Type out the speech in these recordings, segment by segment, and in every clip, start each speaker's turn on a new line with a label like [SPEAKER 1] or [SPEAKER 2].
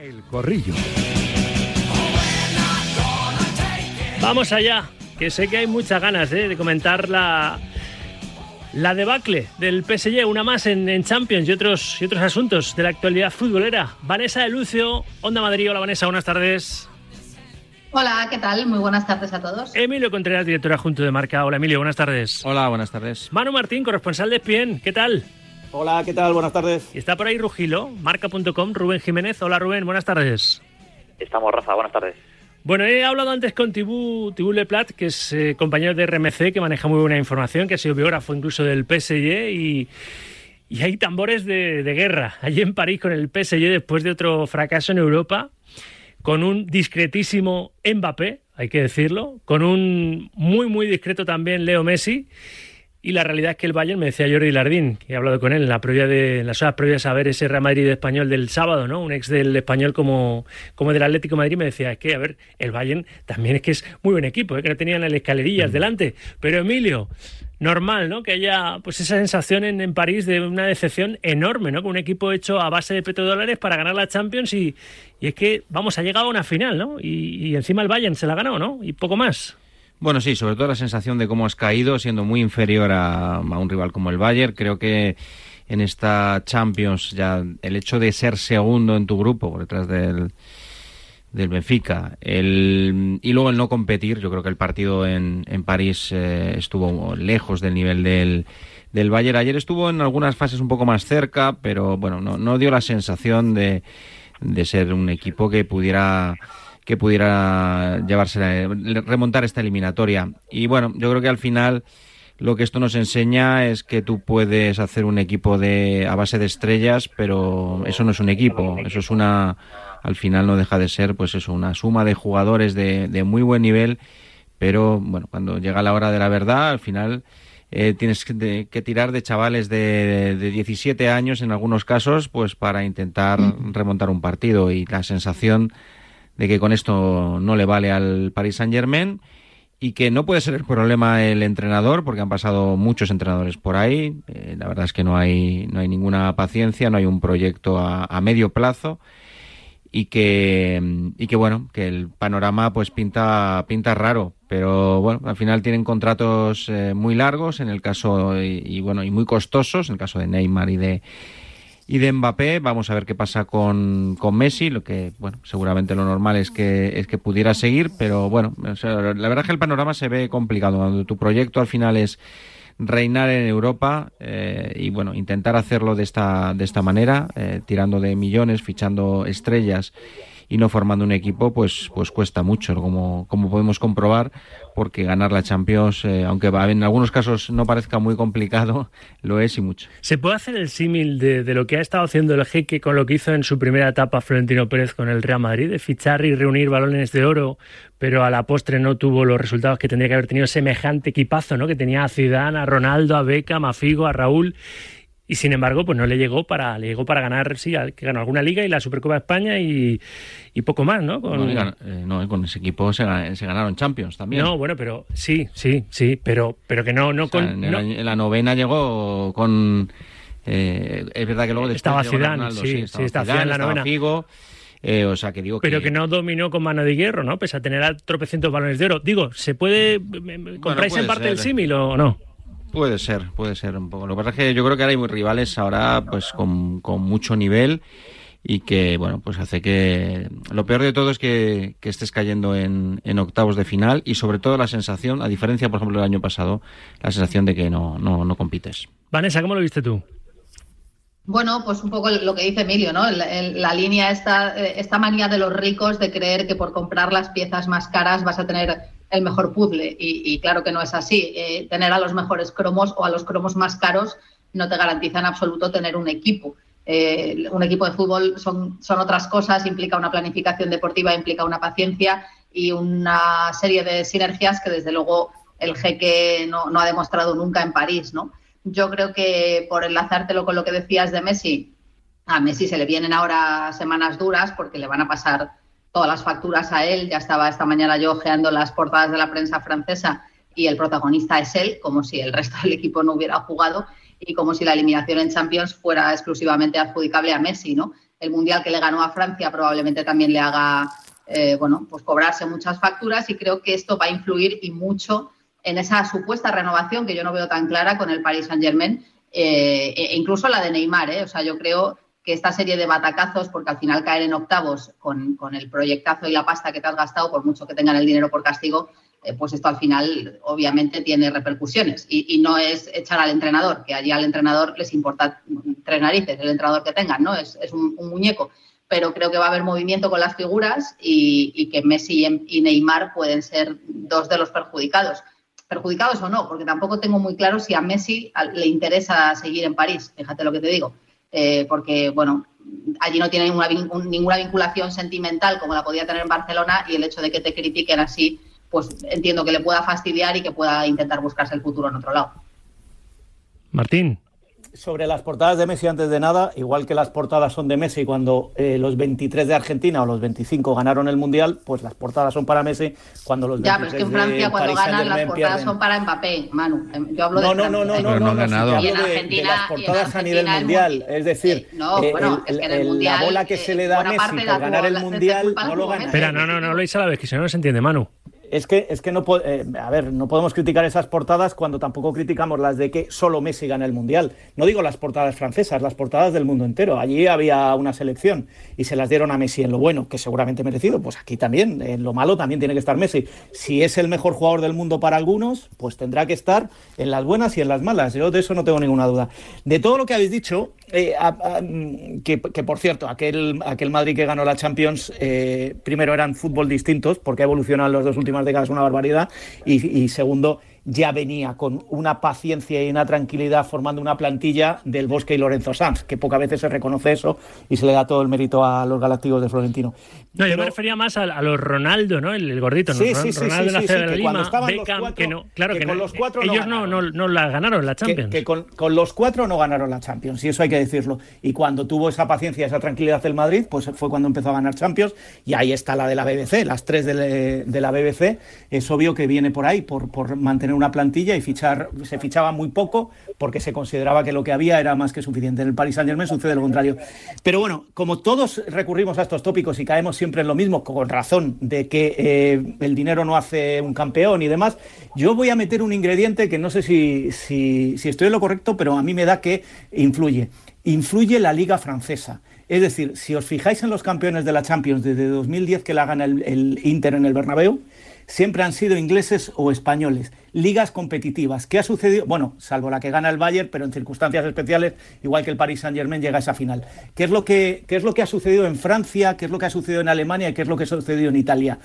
[SPEAKER 1] El corrillo.
[SPEAKER 2] Vamos allá, que sé que hay muchas ganas ¿eh? de comentar la, la debacle del PSG, una más en, Champions y otros, y otros asuntos de la actualidad futbolera. Vanessa de Lucio, Onda Madrid. Hola Vanessa, buenas tardes.
[SPEAKER 3] Hola, ¿qué tal? Muy buenas tardes a todos.
[SPEAKER 2] Emilio Contreras, directora junto de Marca. Hola Emilio, buenas tardes.
[SPEAKER 4] Hola, buenas tardes.
[SPEAKER 2] Manu Martín, corresponsal de Spien. ¿Qué tal?
[SPEAKER 5] Hola, ¿qué tal? Buenas tardes.
[SPEAKER 2] Está por ahí Rugilo, marca.com, Rubén Jiménez. Hola Rubén, buenas tardes.
[SPEAKER 6] Estamos, Rafa, buenas tardes.
[SPEAKER 2] Bueno, he hablado antes con Tibú, Tibú Leplat, que es eh, compañero de RMC, que maneja muy buena información, que ha sido biógrafo incluso del PSG y, y hay tambores de, de, guerra allí en París con el PSG después de otro fracaso en Europa, con un discretísimo Mbappé, hay que decirlo, con un muy, muy discreto también Leo Messi y la realidad es que el Bayern, me decía Jordi Lardín, que he hablado con él en, la previa de, las horas previas a ver ese Real Madrid español del sábado, ¿no? Un ex del español como, como del Atlético de Madrid me decía, es que, a ver, el Bayern también es que es muy buen equipo, ¿eh? que no tenían las escalerillas mm. delante. Pero Emilio, normal, ¿no? Que haya pues esa sensación en, en, París de una decepción enorme, ¿no? Con un equipo hecho a base de petrodólares para ganar la Champions y, y es que, vamos, ha llegado a una final, ¿no? Y, y encima el Bayern se la ganó, ¿no? Y poco más.
[SPEAKER 4] Bueno, sí, sobre todo la sensación de cómo has caído, siendo muy inferior a, un rival como el Bayern. Creo que en esta Champions ya el hecho de ser segundo en tu grupo por detrás del, del Benfica el, y luego el no competir, yo creo que el partido en, en París eh, estuvo lejos del nivel del, del Bayern. Ayer estuvo en algunas fases un poco más cerca, pero bueno, no, no dio la sensación de, de ser un equipo que pudiera que pudiera llevarse remontar esta eliminatoria. Y bueno, yo creo que al final lo que esto nos enseña es que tú puedes hacer un equipo de a base de estrellas, pero eso no es un equipo, eso es una al final no deja de ser pues eso, una suma de jugadores de, de muy buen nivel, pero bueno, cuando llega la hora de la verdad, al final eh, tienes que, que, tirar de chavales de, de, 17 años en algunos casos, pues para intentar remontar un partido. Y la sensación de que con esto no le vale al Paris Saint Germain y que no puede ser el problema el entrenador porque han pasado muchos entrenadores por ahí. Eh, la verdad es que no hay no hay ninguna paciencia no hay un proyecto a, medio plazo. Y que y que bueno que el panorama pues pinta pinta raro. Pero bueno al final tienen contratos eh, muy largos en el caso y, bueno y muy costosos en el caso de Neymar y de y de Mbappé. Vamos a ver qué pasa con, con Messi, lo que, bueno, seguramente lo normal es que, es que pudiera seguir, pero bueno, la verdad es que el panorama se ve complicado. Cuando tu proyecto al final es reinar en Europa eh, y bueno intentar hacerlo de esta de esta manera eh, tirando de millones fichando estrellas y no formando un equipo, pues, pues cuesta mucho, como, como podemos comprobar, porque ganar la Champions, eh, aunque en algunos casos no parezca muy complicado, lo es y mucho.
[SPEAKER 2] ¿Se puede hacer el símil de, lo que ha estado haciendo el jeque con lo que hizo en su primera etapa Florentino Pérez con el Real Madrid, de fichar y reunir balones de oro, pero a la postre no tuvo los resultados que tendría que haber tenido semejante equipazo, ¿no? Que tenía a Zidane, a Ronaldo, a Beckham, a Figo, a Raúl y sin embargo pues no le llegó para le llegó para ganar sí que ganó alguna liga y la Supercopa de España y, y poco más no
[SPEAKER 4] con... No, eh, con ese equipo se, ganaron Champions también
[SPEAKER 2] no bueno pero sí sí sí pero pero que no no con
[SPEAKER 4] en, la novena llegó con eh, es verdad que luego
[SPEAKER 2] estaba Zidane sí, sí, estaba en la novena
[SPEAKER 4] Figo, eh, o sea, que digo
[SPEAKER 2] Pero que... no dominó con mano de hierro, ¿no? Pese a tener a tropecientos balones de oro. Digo, ¿se puede... ¿Compráis en parte el símil o no?
[SPEAKER 4] Puede ser, puede ser un poco. Lo que pasa es que yo creo que ahora hay muy rivales ahora pues con, con mucho nivel y que, bueno, pues hace que... Lo peor de todo es que, que estés cayendo en, en, octavos de final y sobre todo la sensación, a diferencia, por ejemplo, del año pasado, la sensación de que no, no, no compites.
[SPEAKER 2] Vanessa, ¿cómo lo viste tú?
[SPEAKER 3] Bueno, pues un poco lo que dice Emilio, ¿no? La, la, línea, esta, esta manía de los ricos de creer que por comprar las piezas más caras vas a tener el mejor puzzle. Y, claro que no es así. Eh, tener a los mejores cromos o a los cromos más caros no te garantiza en absoluto tener un equipo. Eh, un equipo de fútbol son, son otras cosas, implica una planificación deportiva, implica una paciencia y una serie de sinergias que desde luego el jeque no, no ha demostrado nunca en París, ¿no? Yo creo que por enlazártelo con lo que decías de Messi, a Messi se le vienen ahora semanas duras porque le van a pasar todas las facturas a él. Ya estaba esta mañana yo ojeando las portadas de la prensa francesa y el protagonista es él, como si el resto del equipo no hubiera jugado y como si la eliminación en Champions fuera exclusivamente adjudicable a Messi, ¿no? el Mundial que le ganó a Francia probablemente también le haga, eh, bueno, pues cobrarse muchas facturas y creo que esto va a influir y mucho en esa supuesta renovación que yo no veo tan clara con el Paris Saint-Germain eh, e incluso la de Neymar, ¿eh? O sea, yo creo que esta serie de batacazos, porque al final caer en octavos con, con, el proyectazo y la pasta que te has gastado, por mucho que tengan el dinero por castigo, eh, pues esto al final obviamente tiene repercusiones. Y, no es echar al entrenador, que allí al entrenador les importa tres narices, el entrenador que tengan, ¿no? Es, es un, un, muñeco. Pero creo que va a haber movimiento con las figuras y, y que Messi y Neymar pueden ser dos de los perjudicados perjudicados o no, porque tampoco tengo muy claro si a Messi le interesa seguir en París, fíjate lo que te digo, eh, porque, bueno, allí no tiene ninguna, ninguna, vinculación sentimental como la podía tener en Barcelona y el hecho de que te critiquen así, pues entiendo que le pueda fastidiar y que pueda intentar buscarse el futuro en otro lado.
[SPEAKER 2] Martín
[SPEAKER 5] sobre las portadas de Messi antes de nada, igual que las portadas son de Messi cuando eh, los 23 de Argentina o los 25 ganaron el Mundial, pues las portadas son para Messi cuando los 23
[SPEAKER 3] Ya, pero es que en Francia cuando ganan las portadas pierden. son para Mbappé, Manu. Yo hablo
[SPEAKER 5] no,
[SPEAKER 3] de
[SPEAKER 5] no, no, no, no, no, no,
[SPEAKER 4] ganado.
[SPEAKER 5] Si y en Argentina, de, de las portadas a nivel mundial, es decir,
[SPEAKER 3] eh, no, bueno,
[SPEAKER 5] el,
[SPEAKER 3] es que en el mundial,
[SPEAKER 5] la bola que se le da a Messi por ganar el Mundial no lo gana.
[SPEAKER 2] Espera, no, no, no lo hice a la vez, que si no, no se entiende, Manu.
[SPEAKER 5] Es que, es que no, eh, no podemos criticar esas portadas cuando tampoco criticamos las de que solo Messi gana el Mundial. No digo las portadas francesas, las portadas del mundo entero. Allí había una selección y se las dieron a Messi en lo bueno, que seguramente merecido. Pues aquí también, en lo malo también tiene que estar Messi. Si es el mejor jugador del mundo para algunos, pues tendrá que estar en las buenas y en las malas. Yo de eso no tengo ninguna duda. De todo lo que habéis dicho, eh, a, que, por cierto, aquel, aquel Madrid que ganó la Champions, eh, primero eran fútbol distintos, porque ha evolucionado en las dos últimas décadas una barbaridad, y segundo, ya venía con una paciencia y una tranquilidad formando una plantilla del Bosque y Lorenzo Sanz, que pocas veces se reconoce eso y se le da todo el mérito a los galácticos de Florentino.
[SPEAKER 2] No, Pero, yo me refería más a, a, los Ronaldo, ¿no? El, el gordito, ¿no?
[SPEAKER 5] Sí, sí, sí,
[SPEAKER 2] Ronaldo
[SPEAKER 5] sí,
[SPEAKER 2] en la
[SPEAKER 5] sí,
[SPEAKER 2] de
[SPEAKER 5] que
[SPEAKER 2] Lima,
[SPEAKER 5] cuando estaban los
[SPEAKER 2] Beckham,
[SPEAKER 5] cuatro,
[SPEAKER 2] que no, claro
[SPEAKER 5] que
[SPEAKER 2] que,
[SPEAKER 5] con
[SPEAKER 2] no,
[SPEAKER 5] los cuatro
[SPEAKER 2] ellos
[SPEAKER 5] no
[SPEAKER 2] no, no, no, la ganaron la Champions.
[SPEAKER 5] Que, que con, con, los cuatro no ganaron la Champions, y eso hay que decirlo. Y cuando tuvo esa paciencia, esa tranquilidad el Madrid, pues fue cuando empezó a ganar Champions, y ahí está la de la BBC, las tres de, de la BBC, es obvio que viene por ahí, por, por mantener una plantilla y fichar, se fichaba muy poco porque se consideraba que lo que había era más que suficiente. En el Paris Saint Germain sucede lo contrario. Pero bueno, como todos recurrimos a estos tópicos y caemos siempre en lo mismo, con razón de que eh, el dinero no hace un campeón y demás, yo voy a meter un ingrediente que no sé si, si, si estoy en lo correcto, pero a mí me da que influye. Influye la liga francesa. Es decir, si os fijáis en los campeones de la Champions desde 2010 que la gana el, el Inter en el Bernabéu, siempre han sido ingleses o españoles. Ligas competitivas. ¿Qué ha sucedido? Bueno, salvo la que gana el Bayern, pero en circunstancias especiales, igual que el Paris Saint Germain llega a esa final. ¿Qué es, lo que, ¿Qué es lo que ha sucedido en Francia? ¿Qué es lo que ha sucedido en Alemania? ¿Y qué es lo que ha sucedido en Italia?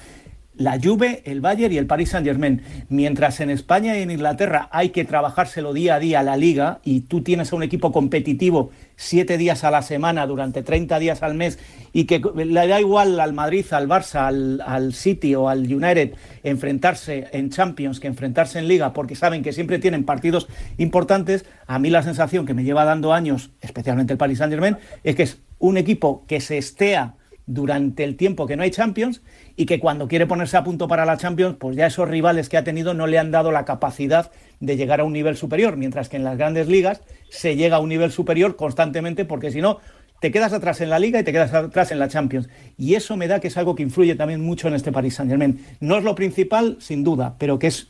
[SPEAKER 5] La Juve, el Bayern y el Paris Saint-Germain. Mientras en España y en Inglaterra hay que trabajárselo día a día la liga y tú tienes a un equipo competitivo siete días a la semana durante 30 días al mes y que le da igual al Madrid, al Barça, al, al City o al United enfrentarse en Champions que enfrentarse en Liga porque saben que siempre tienen partidos importantes, a mí la sensación que me lleva dando años, especialmente el Paris Saint-Germain, es que es un equipo que se estea durante el tiempo que no hay Champions y que cuando quiere ponerse a punto para la Champions, pues ya esos rivales que ha tenido no le han dado la capacidad de llegar a un nivel superior, mientras que en las grandes ligas se llega a un nivel superior constantemente porque si no te quedas atrás en la liga y te quedas atrás en la Champions. Y eso me da que es algo que influye también mucho en este Paris Saint-Germain. No es lo principal, sin duda, pero que es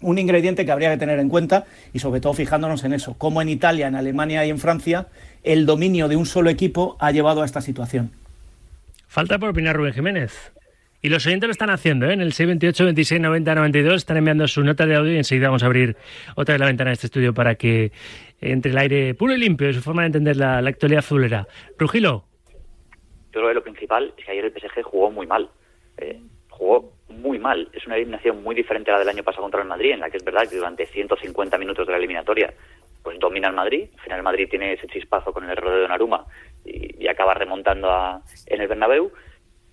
[SPEAKER 5] un ingrediente que habría que tener en cuenta y sobre todo fijándonos en eso, cómo en Italia, en Alemania y en Francia el dominio de un solo equipo ha llevado a esta situación.
[SPEAKER 2] Falta por opinar Rubén Jiménez. Y los oyentes lo están haciendo, ¿eh? en el 628 26 90 92 están enviando su nota de audio y enseguida vamos a abrir otra vez la ventana de este estudio para que entre el aire puro y limpio, su forma de entender la, la actualidad azulera. Rugilo.
[SPEAKER 6] Yo creo que lo principal es que ayer el PSG jugó muy mal. Eh, jugó muy mal. Es una eliminación muy diferente a la del año pasado contra el Madrid, en la que es verdad que durante 150 minutos de la eliminatoria pues domina el Madrid. Al final el Madrid tiene ese chispazo con el error de Donnarumma y, y acaba remontando a, en el Bernabéu.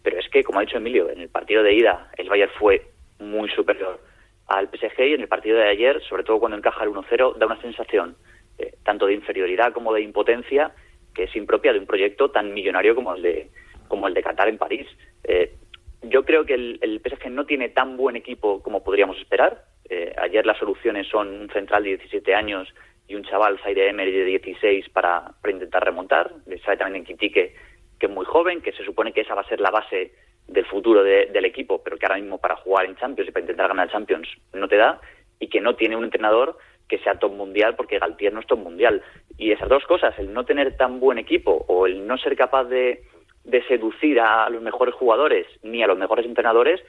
[SPEAKER 6] Pero es que, como ha dicho Emilio, en el partido de ida el Bayern fue muy superior al PSG y en el partido de ayer, sobre todo cuando encaja el 1-0, da una sensación eh, tanto de inferioridad como de impotencia que es impropia de un proyecto tan millonario como el de, como el de Qatar en París. Eh, yo creo que el, PSG no tiene tan buen equipo como podríamos esperar. Eh, ayer las soluciones son un central de 17 años y un chaval, Zaire Emery, de 16 para, para intentar remontar. Le sale también en Quitique que es muy joven, que se supone que esa va a ser la base del futuro del equipo, pero que ahora mismo para jugar en Champions y para intentar ganar Champions no te da, y que no tiene un entrenador que sea top mundial porque Galtier no es top mundial. Y esas dos cosas, el no tener tan buen equipo o el no ser capaz de, de seducir a los mejores jugadores ni a los mejores entrenadores,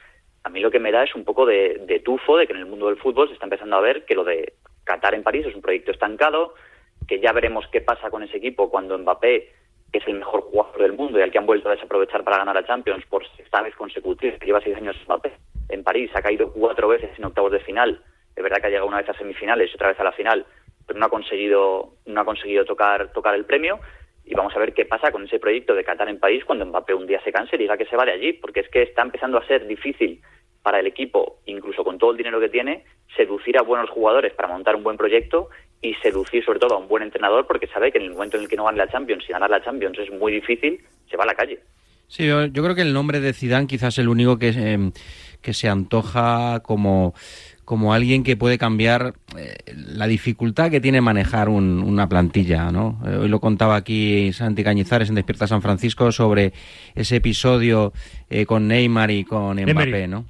[SPEAKER 6] a mí lo que me da es un poco de, de, tufo de que en el mundo del fútbol se está empezando a ver que lo de Qatar en París es un proyecto estancado, que ya veremos qué pasa con ese equipo cuando Mbappé que es el mejor jugador del mundo y al que han vuelto a desaprovechar para ganar a Champions por sexta vez consecutiva, que lleva seis años en París, ha caído cuatro veces en octavos de final, es verdad que ha llegado una vez a semifinales y otra vez a la final, pero no ha conseguido, no ha conseguido tocar, tocar el premio. Y vamos a ver qué pasa con ese proyecto de Qatar en París cuando Mbappé un día se canse y diga que se va de allí, porque es que está empezando a ser difícil para el equipo, incluso con todo el dinero que tiene, seducir a buenos jugadores para montar un buen proyecto y seducir sobre todo a un buen entrenador porque sabe que en el momento en el que no gane la Champions y ganar la Champions es muy difícil, se va a la calle.
[SPEAKER 4] Sí, yo, creo que el nombre de Zidane quizás es el único que, eh, que se antoja como como alguien que puede cambiar eh, la dificultad que tiene manejar una plantilla, ¿no? Eh, hoy lo contaba aquí Santi Cañizares en Despierta San Francisco sobre ese episodio con Neymar y con Mbappé, ¿no?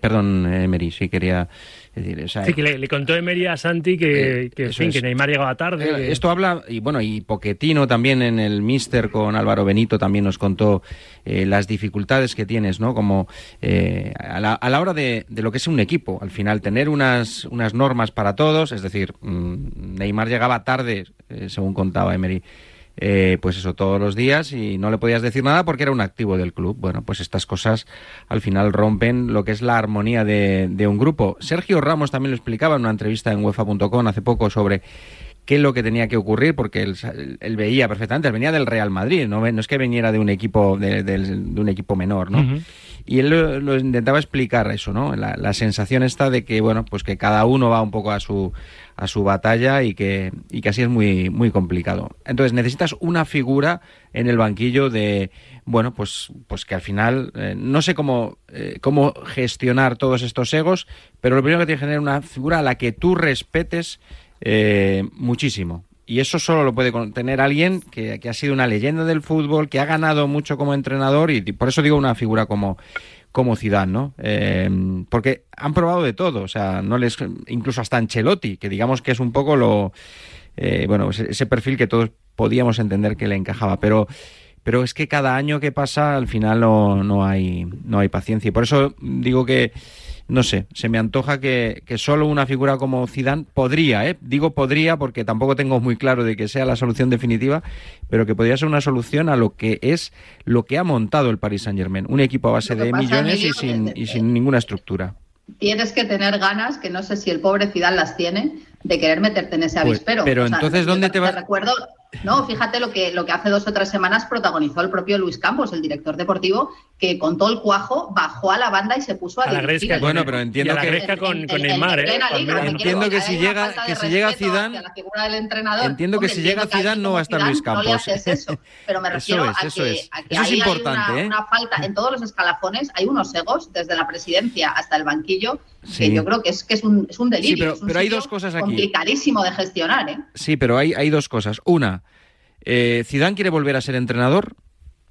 [SPEAKER 4] perdón, Emery, sí quería
[SPEAKER 2] sí, que le, contó Emery a Santi que, eh, que, fin, que Neymar llegaba tarde.
[SPEAKER 4] Eh, esto habla, y bueno, y Poquetino también en el Mister con Álvaro Benito también nos contó eh, las dificultades que tienes, ¿no? Como a la, a, la, hora de, de, lo que es un equipo, al final tener unas, unas normas para todos, es decir, mm, Neymar llegaba tarde, según contaba Emery. Eh, pues eso, todos los días y no le podías decir nada porque era un activo del club. Bueno, pues estas cosas al final rompen lo que es la armonía de, de un grupo. Sergio Ramos también lo explicaba en una entrevista en UEFA.com hace poco sobre qué es lo que tenía que ocurrir, porque él, veía perfectamente, él venía del Real Madrid, no, no es que viniera de un equipo de, un equipo menor, ¿no? Y él lo, intentaba explicar eso, ¿no? La, la, sensación está de que, bueno, pues que cada uno va un poco a su a su batalla y que, y que así es muy, muy complicado. Entonces necesitas una figura en el banquillo de, bueno, pues, pues que al final, eh, no sé cómo, eh, cómo gestionar todos estos egos, pero lo primero que tiene que tener una figura a la que tú respetes eh, muchísimo. Y eso solo lo puede tener alguien que, que, ha sido una leyenda del fútbol, que ha ganado mucho como entrenador y por eso digo una figura como, como ¿no? Eh, porque han probado de todo, o sea, no les incluso hasta Ancelotti, que digamos que es un poco lo eh, bueno, ese perfil que todos podíamos entender que le encajaba, pero pero es que cada año que pasa al final no, no hay no hay paciencia y por eso digo que no sé, se me antoja que, que solo una figura como Zidane podría, ¿eh? digo podría porque tampoco tengo muy claro de que sea la solución definitiva, pero que podría ser una solución a lo que es lo que ha montado el Paris Saint Germain, un equipo a base de millones y sin, y sin ninguna estructura.
[SPEAKER 3] Tienes que tener ganas, que no sé si el pobre Zidane las tiene, de querer meterte en ese pues, avispero.
[SPEAKER 4] pero entonces, ¿dónde te vas?
[SPEAKER 3] Recuerdo, no, fíjate lo que, lo que hace dos o tres semanas protagonizó el propio Luis Campos, el director deportivo, que con todo el cuajo bajó a la banda y se puso a,
[SPEAKER 2] a la gresca,
[SPEAKER 4] Bueno, pero entiendo que
[SPEAKER 2] con, con Neymar, ¿eh?
[SPEAKER 4] entiendo que si llega que si llega Zidane, entiendo que si llega Zidane no va a estar Luis Campos. No
[SPEAKER 3] le eso, pero me refiero a, que, eso es
[SPEAKER 4] importante,
[SPEAKER 3] hay
[SPEAKER 4] ¿eh?
[SPEAKER 3] una, falta en todos los escalones, hay unos egos desde la presidencia hasta el banquillo que yo creo que es que es un, es un delirio,
[SPEAKER 4] sí, pero, hay dos cosas aquí.
[SPEAKER 3] complicadísimo de gestionar, ¿eh?
[SPEAKER 4] Sí, pero hay hay dos cosas. Una eh, ¿Zidane quiere volver a ser entrenador?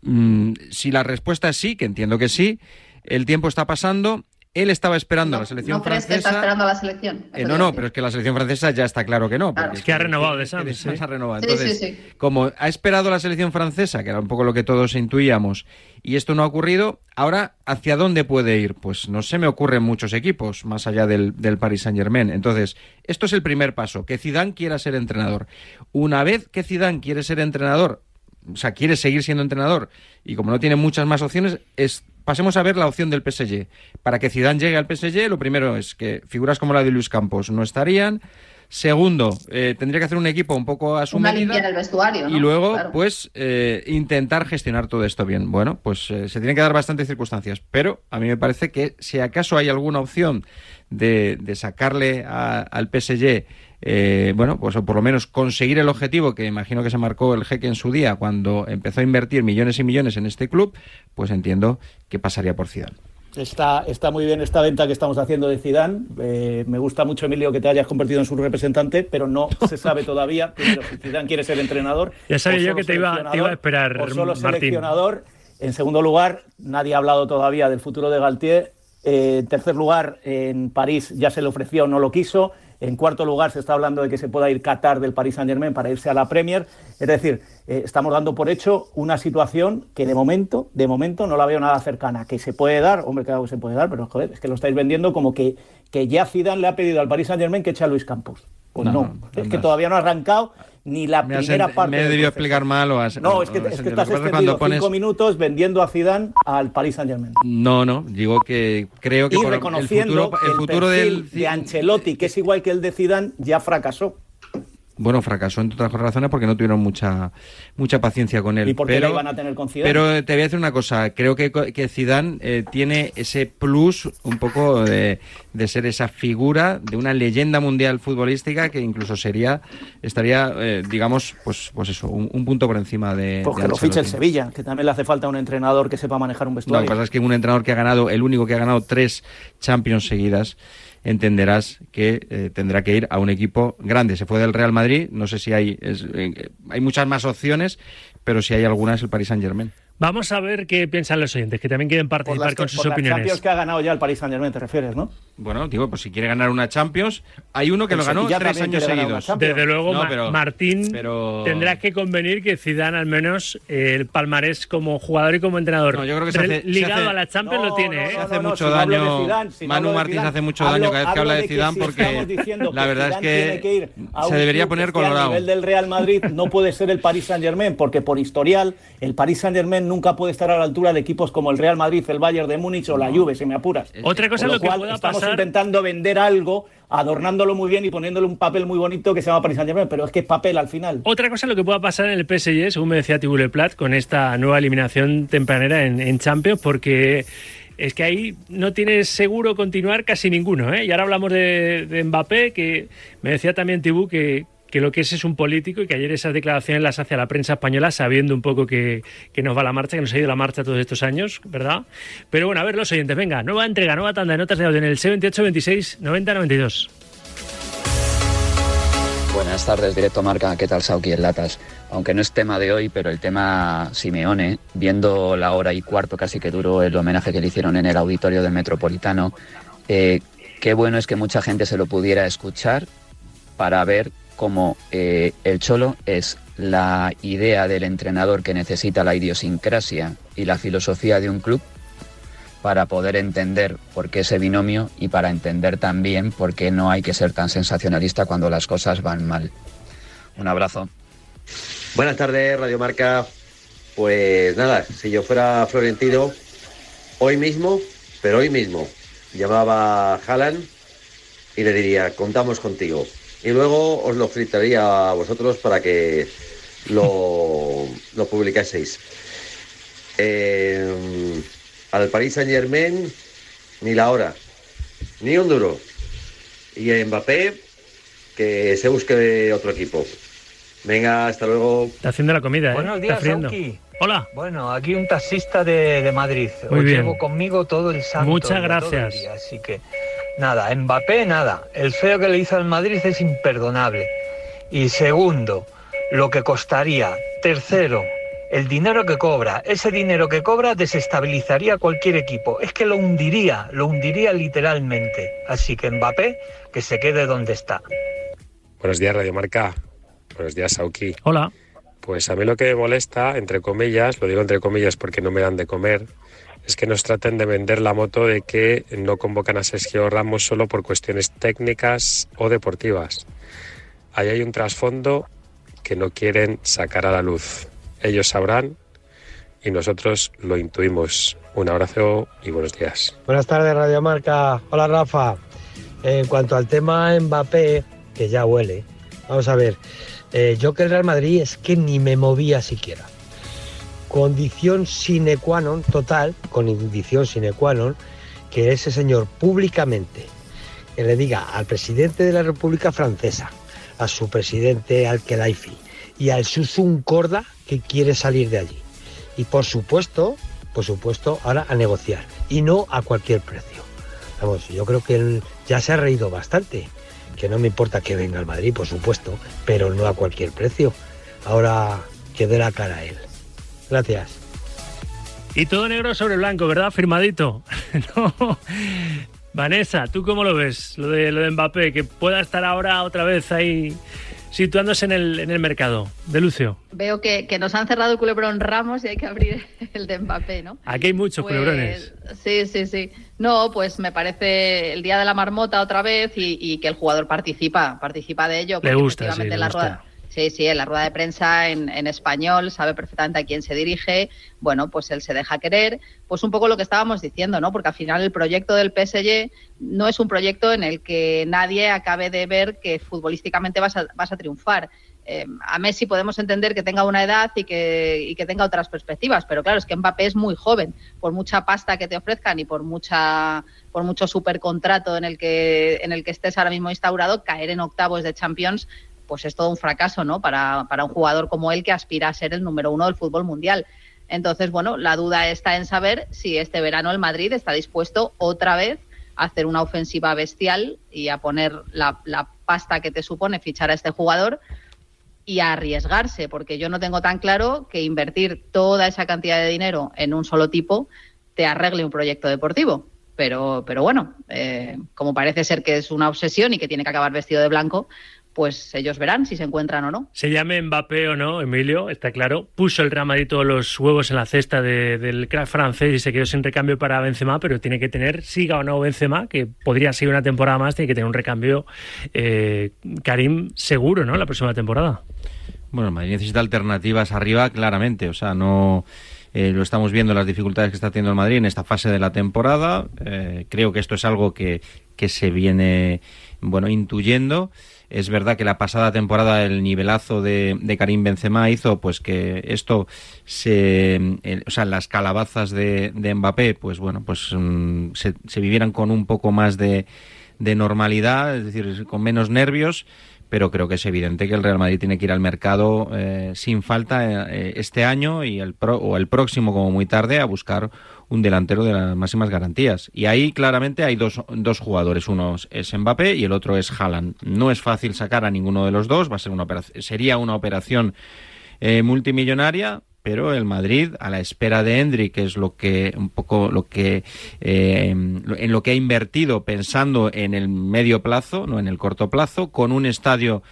[SPEAKER 4] Mm, si la respuesta es sí, que entiendo que sí, el tiempo está pasando. Él estaba esperando a la selección
[SPEAKER 3] ¿no
[SPEAKER 4] francesa.
[SPEAKER 3] Que está esperando a la selección?
[SPEAKER 4] Eh, no, no, pero es que la selección francesa ya está claro que no.
[SPEAKER 2] Es que ha renovado de Sam.
[SPEAKER 4] Ha renovado. Entonces, como ha esperado la selección francesa, que era un poco lo que todos intuíamos, y esto no ha ocurrido, ahora, ¿hacia dónde puede ir? Pues no se me ocurren muchos equipos, más allá del, del Paris Saint-Germain. Entonces, esto es el primer paso, que Zidane quiera ser entrenador. Una vez que Zidane quiere ser entrenador, o sea, quiere seguir siendo entrenador, y como no tiene muchas más opciones, es pasemos a ver la opción del PSG. Para que Zidane llegue al PSG, lo primero es que figuras como la de Luis Campos no estarían. Segundo, eh, tendría que hacer un equipo un poco a su
[SPEAKER 3] Una
[SPEAKER 4] medida.
[SPEAKER 3] vestuario,
[SPEAKER 4] Y luego, pues, eh, intentar gestionar todo esto bien. Bueno, pues eh, se tienen que dar bastantes circunstancias. Pero a mí me parece que si acaso hay alguna opción de, de sacarle al PSG eh, bueno, pues o por lo menos conseguir el objetivo que imagino que se marcó el jeque en su día cuando empezó a invertir millones y millones en este club, pues entiendo que pasaría por Zidane.
[SPEAKER 5] Está, está muy bien esta venta que estamos haciendo de Zidane. Eh, me gusta mucho, Emilio, que te hayas convertido en su representante, pero no se sabe todavía primero, si Zidane quiere ser entrenador.
[SPEAKER 2] Ya sabía yo que te iba, te iba, a esperar,
[SPEAKER 5] o solo seleccionador. En segundo lugar, nadie ha hablado todavía del futuro de Galtier. Eh, en tercer lugar, en París ya se le ofreció, no lo quiso. En cuarto lugar, se está hablando de que se pueda ir Qatar del Paris Saint Germain para irse a la Premier. Es decir, eh, estamos dando por hecho una situación que de momento, de momento no la veo nada cercana. Que se puede dar, hombre, claro que se puede dar, pero joder, es que lo estáis vendiendo como que, que ya Zidane le ha pedido al Paris Saint Germain que eche a Luis Campos. Pues no, es que todavía no ha arrancado ni la primera parte.
[SPEAKER 4] Me he debido explicar mal o has,
[SPEAKER 5] No, es que, es que estás extendido cinco minutos vendiendo a Zidane al Paris Saint Germain.
[SPEAKER 4] No, no, digo que creo que
[SPEAKER 5] y reconociendo el futuro, el del de Ancelotti, que es igual que el de Zidane, ya fracasó
[SPEAKER 4] bueno, fracasó entre otras razones porque no tuvieron mucha mucha paciencia con él.
[SPEAKER 5] ¿Y por qué
[SPEAKER 4] pero,
[SPEAKER 5] iban a tener con Zidane?
[SPEAKER 4] Pero te voy a decir una cosa, creo que, que Zidane eh, tiene ese plus un poco de, de, ser esa figura de una leyenda mundial futbolística que incluso sería, estaría, eh, digamos, pues pues eso, un, un, punto por encima de...
[SPEAKER 5] Porque lo ficha el Sevilla, que también le hace falta un entrenador que sepa manejar un vestuario.
[SPEAKER 4] No, lo que pasa es que un entrenador que ha ganado, el único que ha ganado tres Champions seguidas, entenderás que eh, tendrá que ir a un equipo grande. Se fue del Real Madrid, no sé si hay, es, eh, hay muchas más opciones, pero si hay algunas el Paris Saint Germain.
[SPEAKER 2] Vamos a ver qué piensan los oyentes, que también quieren participar con sus
[SPEAKER 5] por
[SPEAKER 2] opiniones.
[SPEAKER 5] Champions que ha ganado ya el Paris Saint Germain, te refieres, ¿no?
[SPEAKER 4] Bueno, digo, pues si quiere ganar una Champions, hay uno que lo ganó tres años seguidos.
[SPEAKER 2] Desde luego, no, pero, Martín pero... tendrá que convenir que Zidane al menos eh, el palmarés como jugador y como entrenador
[SPEAKER 4] no, yo creo que se hace,
[SPEAKER 2] ligado
[SPEAKER 4] se hace,
[SPEAKER 2] a la Champions
[SPEAKER 5] no,
[SPEAKER 2] lo tiene. ¿eh?
[SPEAKER 4] Se hace mucho si daño.
[SPEAKER 5] Zidane, si
[SPEAKER 4] Manu Martín hace mucho daño cada vez que habla de Zidane
[SPEAKER 5] si
[SPEAKER 4] porque la verdad es que,
[SPEAKER 5] que
[SPEAKER 4] se debería poner colorado.
[SPEAKER 5] A nivel del Real Madrid no puede ser el Paris Saint Germain porque por historial el Paris Saint Germain nunca puede estar a la altura de equipos como el Real Madrid, el Bayern de Múnich o la Juve, si me apuras.
[SPEAKER 2] Otra cosa
[SPEAKER 5] lo,
[SPEAKER 2] lo que pueda pasar...
[SPEAKER 5] intentando vender algo, adornándolo muy bien y poniéndole un papel muy bonito que se llama Paris Saint-Germain, pero es que es papel al final.
[SPEAKER 2] Otra cosa lo que pueda pasar en el PSG, según me decía Tibule Plat, con esta nueva eliminación tempranera en, en Champions, porque es que ahí no tienes seguro continuar casi ninguno. ¿eh? Y ahora hablamos de, de Mbappé, que me decía también Tibú que, que lo que es es un político y que ayer esas declaraciones las hace a la prensa española sabiendo un poco que, que, nos va la marcha, que nos ha ido la marcha todos estos años, ¿verdad? Pero bueno, a ver los oyentes, venga, nueva entrega, nueva tanda de notas de audio en el 78 26 90 92.
[SPEAKER 1] Buenas tardes, directo marca, ¿qué tal Sauki en Latas? Aunque no es tema de hoy, pero el tema Simeone, viendo la hora y cuarto casi que duró el homenaje que le hicieron en el auditorio del Metropolitano, eh, qué bueno es que mucha gente se lo pudiera escuchar para ver como eh, el Cholo es la idea del entrenador que necesita la idiosincrasia y la filosofía de un club para poder entender por qué ese binomio y para entender también por qué no hay que ser tan sensacionalista cuando las cosas van mal. Un abrazo.
[SPEAKER 7] Buenas tardes, Radio Marca. Pues nada, si yo fuera Florentino, hoy mismo, pero hoy mismo, llamaba a Haaland y le diría, contamos contigo y luego os lo filtraría a vosotros para que lo, lo publicaseis. Eh, al Paris Saint Germain, ni la hora, ni un duro. Y a Mbappé, que se busque otro equipo. Venga, hasta luego.
[SPEAKER 2] Está haciendo la comida, ¿eh?
[SPEAKER 8] Buenos días,
[SPEAKER 2] Sauki. Hola.
[SPEAKER 8] Bueno, aquí un taxista de, de Madrid.
[SPEAKER 2] Muy
[SPEAKER 8] Os
[SPEAKER 2] bien.
[SPEAKER 8] llevo conmigo todo el santo
[SPEAKER 2] Muchas gracias.
[SPEAKER 8] día, así que nada, Mbappé nada. El feo que le hizo al Madrid es imperdonable. Y segundo, lo que costaría. Tercero, el dinero que cobra. Ese dinero que cobra desestabilizaría cualquier equipo. Es que lo hundiría, lo hundiría literalmente. Así que Mbappé, que se quede donde está.
[SPEAKER 9] Buenos días, Radio Marca. Buenos días, Sauki.
[SPEAKER 2] Hola.
[SPEAKER 9] Pues a mí lo que me molesta, entre comillas, lo digo entre comillas porque no me dan de comer, es que nos traten de vender la moto de que no convocan a Sergio Ramos solo por cuestiones técnicas o deportivas. Ahí hay un trasfondo que no quieren sacar a la luz. Ellos sabrán y nosotros lo intuimos. Un abrazo y buenos días.
[SPEAKER 10] Buenas tardes, Radio Marca. Hola, Rafa. En cuanto al tema Mbappé, que ya huele, vamos a ver. Eh, yo que el Real Madrid es que ni me movía siquiera. Condición sine qua non total, condición sine qua non, que ese señor públicamente que le diga al presidente de la República Francesa, a su presidente Al-Khelaifi y al Susun Corda que quiere salir de allí. Y por supuesto, por supuesto, ahora a negociar y no a cualquier precio. Vamos, yo creo que él ya se ha reído bastante, que no me importa que venga al Madrid, por supuesto, pero no a cualquier precio. Ahora que dé la cara a él. Gracias.
[SPEAKER 2] Y todo negro sobre blanco, ¿verdad? Firmadito. no. Vanessa, ¿tú cómo lo ves? Lo de, lo de Mbappé, que pueda estar ahora otra vez ahí situándose en el, en el mercado. De Lucio.
[SPEAKER 3] Veo que, nos han cerrado el culebrón Ramos y hay que abrir el de Mbappé, ¿no?
[SPEAKER 2] Aquí hay muchos pues, culebrones.
[SPEAKER 3] Sí, sí, sí. No, pues me parece el día de la marmota otra vez y, que el jugador participa, participa de ello.
[SPEAKER 2] Le gusta, sí, le la gusta.
[SPEAKER 3] Sí, sí, en la rueda de prensa en, español sabe perfectamente a quién se dirige. Bueno, pues él se deja querer. Pues un poco lo que estábamos diciendo, ¿no? Porque al final el proyecto del PSG no es un proyecto en el que nadie acabe de ver que futbolísticamente vas a, vas a triunfar. Eh, a Messi podemos entender que tenga una edad y que, y que tenga otras perspectivas, pero claro, es que Mbappé es muy joven. Por mucha pasta que te ofrezcan y por mucha por mucho supercontrato en el que en el que estés ahora mismo instaurado, caer en octavos de Champions pues es todo un fracaso, ¿no? Para, para un jugador como él que aspira a ser el número uno del fútbol mundial. Entonces, bueno, la duda está en saber si este verano el Madrid está dispuesto otra vez a hacer una ofensiva bestial y a poner la, la pasta que te supone fichar a este jugador y a arriesgarse, porque yo no tengo tan claro que invertir toda esa cantidad de dinero en un solo tipo te arregle un proyecto deportivo. Pero, pero bueno, eh, como parece ser que es una obsesión y que tiene que acabar vestido de blanco, pues ellos verán si se encuentran o no.
[SPEAKER 2] Se llame Mbappé o no, Emilio, está claro. Puso el Real Madrid todos los huevos en la cesta del crack francés y se quedó sin recambio para Benzema, pero tiene que tener, siga o no Benzema, que podría seguir una temporada más, tiene que tener un recambio eh, Karim seguro, ¿no? La próxima temporada.
[SPEAKER 4] Bueno, el Madrid necesita alternativas arriba, claramente. O sea, no... Eh, lo estamos viendo las dificultades que está teniendo el Madrid en esta fase de la temporada. Eh, creo que esto es algo que, que se viene bueno intuyendo. Es verdad que la pasada temporada el nivelazo de, de Karim Benzema hizo pues que esto se, o sea, las calabazas de, de Mbappé, pues bueno, pues mm, se, se, vivieran con un poco más de, de normalidad, es decir, con menos nervios pero creo que es evidente que el Real Madrid tiene que ir al mercado eh, sin falta eh, este año y el pro, o el próximo como muy tarde a buscar un delantero de las máximas garantías. Y ahí claramente hay dos, dos jugadores, uno es Mbappé y el otro es Haaland. No es fácil sacar a ninguno de los dos, va a ser una sería una operación eh, multimillonaria, pero el Madrid a la espera de Hendrik, que es lo que un poco lo que eh, en lo que ha invertido pensando en el medio plazo, no en el corto plazo, con un estadio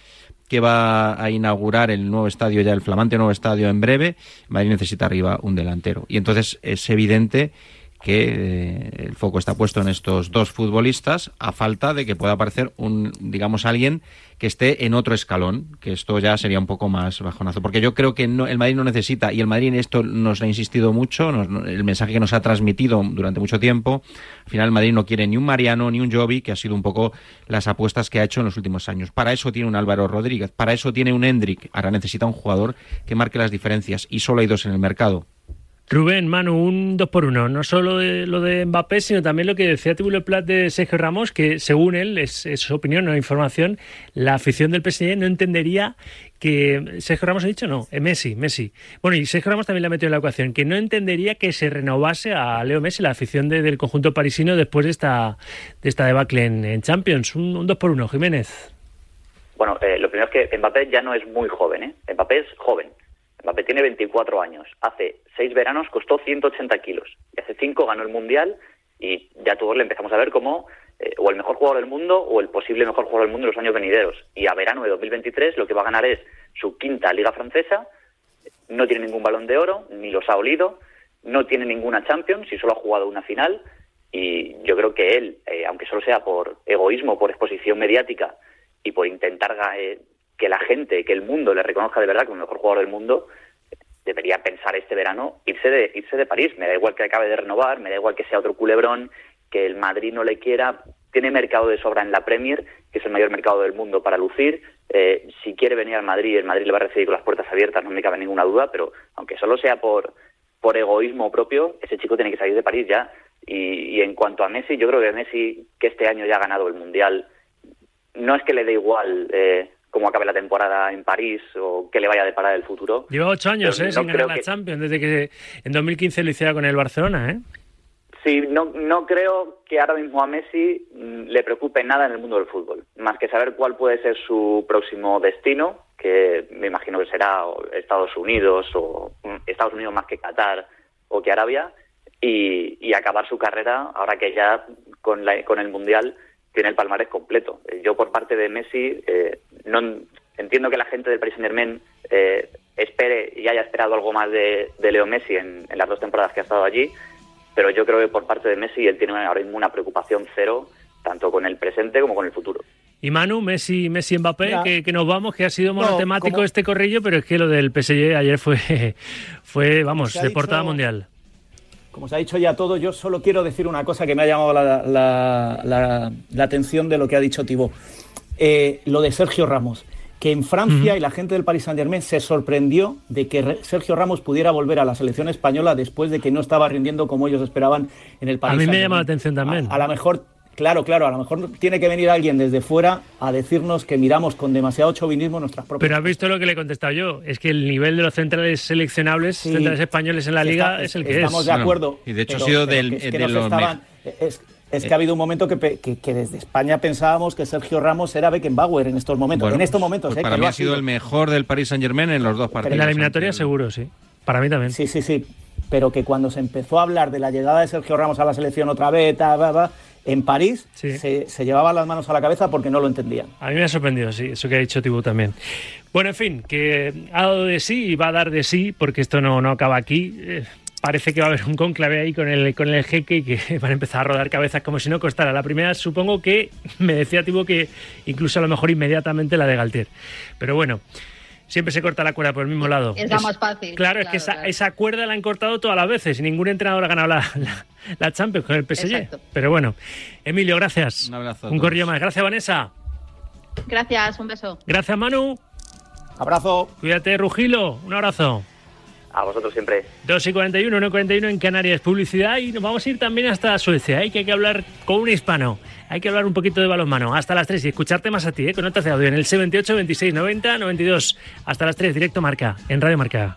[SPEAKER 4] que va a inaugurar el nuevo estadio ya el flamante nuevo estadio en breve, Madrid necesita arriba un delantero. Y entonces es evidente que eh, el foco está puesto en estos dos futbolistas a falta de que pueda aparecer un digamos alguien que esté en otro escalón que esto ya sería un poco más bajonazo. Porque yo creo que no, el Madrid no necesita y el Madrid esto nos ha insistido mucho el mensaje que nos ha transmitido durante mucho tiempo al final el Madrid no quiere ni un Mariano ni un Jovi que ha sido un poco las apuestas que ha hecho en los últimos años. Para eso tiene un Álvaro Rodríguez para eso tiene un Hendrik ahora necesita un jugador que marque las diferencias y solo hay dos en el mercado
[SPEAKER 2] Rubén, Manu, un 2 por 1 No solo lo de Mbappé, sino también lo que decía Tibulo Plat de Sergio Ramos, que según él, es, su opinión, no información, la afición del PSG no entendería que Sergio Ramos ha dicho no, eh, Messi, Messi. Bueno, y Sergio Ramos también le ha metido en la ecuación, que no entendería que se renovase a Leo Messi, la afición del conjunto parisino, después de esta, de esta debacle en, Champions. Un, 2 por 1 Jiménez.
[SPEAKER 6] Bueno, eh, lo primero es que Mbappé ya no es muy joven, ¿eh? Mbappé es joven. Mbappé tiene 24 años. Hace seis veranos costó 180 kilos. Y hace cinco ganó el Mundial y ya todos le empezamos a ver como eh, o el mejor jugador del mundo o el posible mejor jugador del mundo en los años venideros. Y a verano de 2023 lo que va a ganar es su quinta liga francesa. No tiene ningún balón de oro, ni los ha olido. No tiene ninguna Champions y solo ha jugado una final. Y yo creo que él, eh, aunque solo sea por egoísmo, por exposición mediática y por intentar eh, que la gente, que el mundo le reconozca de verdad como el mejor jugador del mundo, debería pensar este verano irse de, irse de París. Me da igual que acabe de renovar, me da igual que sea otro culebrón, que el Madrid no le quiera. Tiene mercado de sobra en la Premier, que es el mayor mercado del mundo para lucir. Eh, si quiere venir al Madrid, el Madrid le va a recibir con las puertas abiertas, no me cabe ninguna duda, pero aunque solo sea por, por egoísmo propio, ese chico tiene que salir de París ya. Y, y en cuanto a Messi, yo creo que Messi, que este año ya ha ganado el Mundial, no es que le dé igual eh, cómo acabe la temporada en París o qué le vaya a deparar el futuro.
[SPEAKER 2] Lleva ocho años ¿eh? sin ganar la Champions, desde que en 2015 lo hiciera con el Barcelona. ¿eh?
[SPEAKER 6] Sí, no, no creo que ahora mismo a Messi mm, le preocupe nada en el mundo del fútbol, más que saber cuál puede ser su próximo destino, que me imagino que será Estados Unidos o mm, Estados Unidos más que Qatar o que Arabia, y, acabar su carrera ahora que ya con, la, con el Mundial tiene el palmarés completo. Yo por parte de Messi eh, no entiendo que la gente del Paris Saint Germain eh, espere y haya esperado algo más de, Leo Messi en las dos temporadas que ha estado allí pero yo creo que por parte de Messi él tiene ahora mismo una preocupación cero, tanto con el presente como con el futuro.
[SPEAKER 2] Y Manu, Messi, Messi Mbappé, que, nos vamos, que ha sido monotemático este corrillo, pero es que lo del PSG ayer fue, fue vamos, de portada mundial.
[SPEAKER 5] Como se ha dicho ya todo, yo solo quiero decir una cosa que me ha llamado la, atención de lo que ha dicho Tibó. Eh, lo de Sergio Ramos que en Francia y la gente del Paris Saint Germain se sorprendió de que Sergio Ramos pudiera volver a la selección española después de que no estaba rindiendo como ellos esperaban en el Paris.
[SPEAKER 2] A mí me llama la atención también.
[SPEAKER 5] A, lo mejor, claro, claro, a lo mejor tiene que venir alguien desde fuera a decirnos que miramos con demasiado chauvinismo nuestras propias.
[SPEAKER 2] Pero has visto lo que le he contestado yo, es que el nivel de los centrales seleccionables, centrales españoles en la liga es el que
[SPEAKER 5] es. Estamos de acuerdo.
[SPEAKER 4] y de hecho ha sido del, de los
[SPEAKER 5] es que ha habido un momento que, desde España pensábamos que Sergio Ramos era Beckenbauer en estos momentos. en estos momentos,
[SPEAKER 4] pues ¿eh? para mí ha sido, el mejor del Paris Saint Germain en los dos partidos.
[SPEAKER 2] En la eliminatoria seguro, sí. Para mí también.
[SPEAKER 5] Sí, sí, sí. Pero que cuando se empezó a hablar de la llegada de Sergio Ramos a la selección otra vez, en París se, llevaban las manos a la cabeza porque no lo entendían.
[SPEAKER 2] A mí me ha sorprendido, sí, eso que ha dicho Tibú también. Bueno, en fin, que ha dado de sí y va a dar de sí, porque esto no, no acaba aquí. Eh, parece que va a haber un conclave ahí con el, con el jeque y que van a empezar a rodar cabezas como si no costara. La primera supongo que me decía Tibo que incluso a lo mejor inmediatamente la de Galtier. Pero bueno, siempre se corta la cuerda por el mismo lado.
[SPEAKER 3] Es la más fácil.
[SPEAKER 2] Claro, es que esa, cuerda la han cortado todas las veces y ningún entrenador ha ganado la, la, Champions con el PSG. Pero bueno, Emilio, gracias.
[SPEAKER 4] Un abrazo.
[SPEAKER 2] Un corrillo más. Gracias, Vanessa.
[SPEAKER 3] Gracias, un beso.
[SPEAKER 2] Gracias, Manu.
[SPEAKER 5] Abrazo.
[SPEAKER 2] Cuídate, Rugilo. Un abrazo.
[SPEAKER 6] A vosotros siempre.
[SPEAKER 2] 2 y 41, 1 y 41 en Canarias, publicidad y nos vamos a ir también hasta Suecia. Hay que, hablar con un hispano, hay que hablar un poquito de balonmano. Hasta las 3 y escucharte más a ti, ¿eh? con notas de audio en el 78 26 90 92. Hasta las 3, directo marca, en Radio Marca.